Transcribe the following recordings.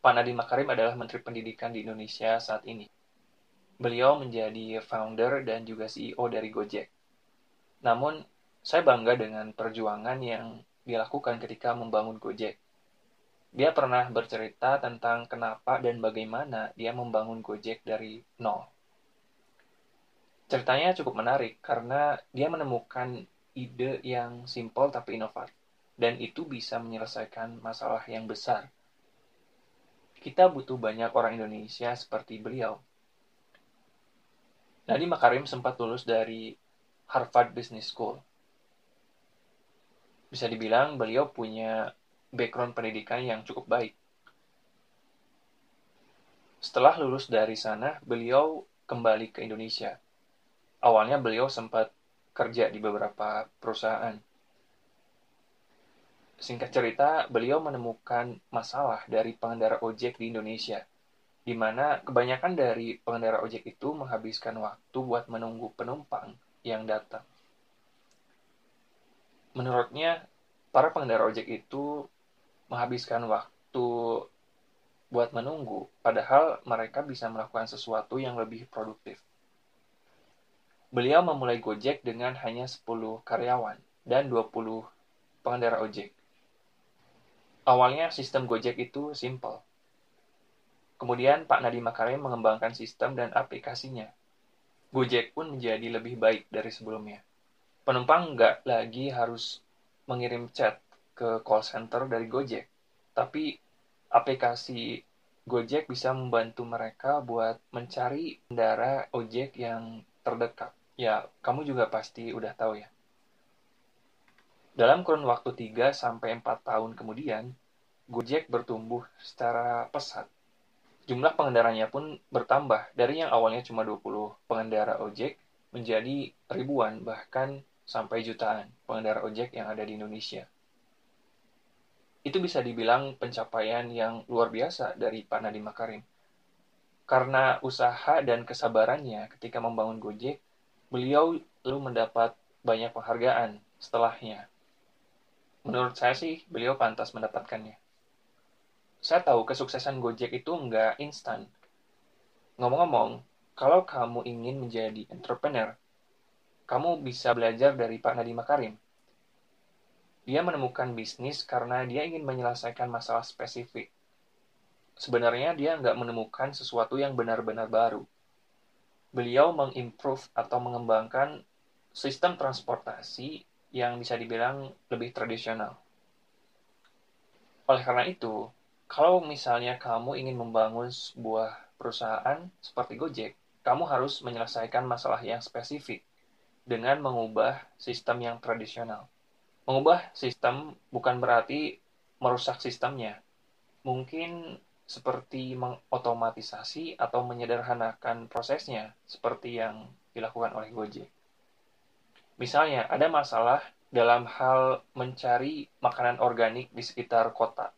Pak Nadiem Makarim adalah Menteri Pendidikan di Indonesia saat ini. Beliau menjadi founder dan juga CEO dari Gojek. Namun, saya bangga dengan perjuangan yang dilakukan ketika membangun Gojek. Dia pernah bercerita tentang kenapa dan bagaimana dia membangun Gojek dari nol. Ceritanya cukup menarik karena dia menemukan ide yang simpel tapi inovatif, dan itu bisa menyelesaikan masalah yang besar kita butuh banyak orang Indonesia seperti beliau. Nadiem Makarim sempat lulus dari Harvard Business School. Bisa dibilang beliau punya background pendidikan yang cukup baik. Setelah lulus dari sana, beliau kembali ke Indonesia. Awalnya beliau sempat kerja di beberapa perusahaan Singkat cerita, beliau menemukan masalah dari pengendara ojek di Indonesia, di mana kebanyakan dari pengendara ojek itu menghabiskan waktu buat menunggu penumpang yang datang. Menurutnya, para pengendara ojek itu menghabiskan waktu buat menunggu, padahal mereka bisa melakukan sesuatu yang lebih produktif. Beliau memulai Gojek dengan hanya 10 karyawan dan 20 pengendara ojek. Awalnya sistem Gojek itu simple. Kemudian Pak Nadiem Makarim mengembangkan sistem dan aplikasinya. Gojek pun menjadi lebih baik dari sebelumnya. Penumpang nggak lagi harus mengirim chat ke call center dari Gojek, tapi aplikasi Gojek bisa membantu mereka buat mencari kendara ojek yang terdekat. Ya, kamu juga pasti udah tahu ya. Dalam kurun waktu 3 sampai 4 tahun kemudian, Gojek bertumbuh secara pesat. Jumlah pengendaranya pun bertambah dari yang awalnya cuma 20 pengendara ojek menjadi ribuan bahkan sampai jutaan pengendara ojek yang ada di Indonesia. Itu bisa dibilang pencapaian yang luar biasa dari Pak Nadiem Makarim. Karena usaha dan kesabarannya ketika membangun Gojek, beliau lalu mendapat banyak penghargaan setelahnya menurut saya sih beliau pantas mendapatkannya. Saya tahu kesuksesan Gojek itu nggak instan. Ngomong-ngomong, kalau kamu ingin menjadi entrepreneur, kamu bisa belajar dari Pak Nadiem Makarim. Dia menemukan bisnis karena dia ingin menyelesaikan masalah spesifik. Sebenarnya dia nggak menemukan sesuatu yang benar-benar baru. Beliau mengimprove atau mengembangkan sistem transportasi yang bisa dibilang lebih tradisional. Oleh karena itu, kalau misalnya kamu ingin membangun sebuah perusahaan seperti Gojek, kamu harus menyelesaikan masalah yang spesifik dengan mengubah sistem yang tradisional. Mengubah sistem bukan berarti merusak sistemnya. Mungkin seperti mengotomatisasi atau menyederhanakan prosesnya seperti yang dilakukan oleh Gojek. Misalnya, ada masalah dalam hal mencari makanan organik di sekitar kota.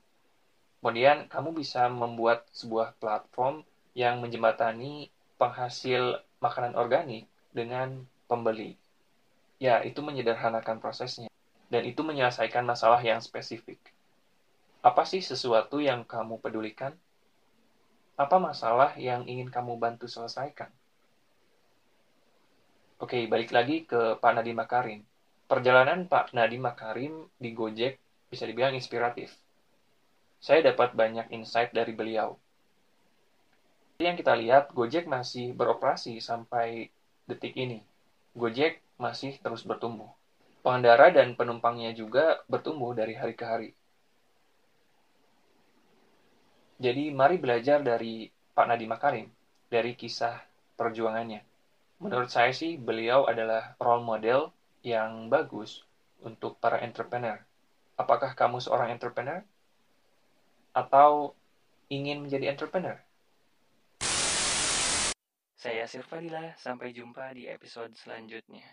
Kemudian, kamu bisa membuat sebuah platform yang menjembatani penghasil makanan organik dengan pembeli. Ya, itu menyederhanakan prosesnya. Dan itu menyelesaikan masalah yang spesifik. Apa sih sesuatu yang kamu pedulikan? Apa masalah yang ingin kamu bantu selesaikan? Oke, balik lagi ke Pak Nadiem Makarim. Perjalanan Pak Nadiem Makarim di Gojek bisa dibilang inspiratif. Saya dapat banyak insight dari beliau. Yang kita lihat, Gojek masih beroperasi sampai detik ini. Gojek masih terus bertumbuh. Pengendara dan penumpangnya juga bertumbuh dari hari ke hari. Jadi mari belajar dari Pak Nadiem Makarim, dari kisah perjuangannya. Menurut saya sih beliau adalah role model yang bagus untuk para entrepreneur. Apakah kamu seorang entrepreneur? atau ingin menjadi entrepreneur? Saya Silvadila, sampai jumpa di episode selanjutnya.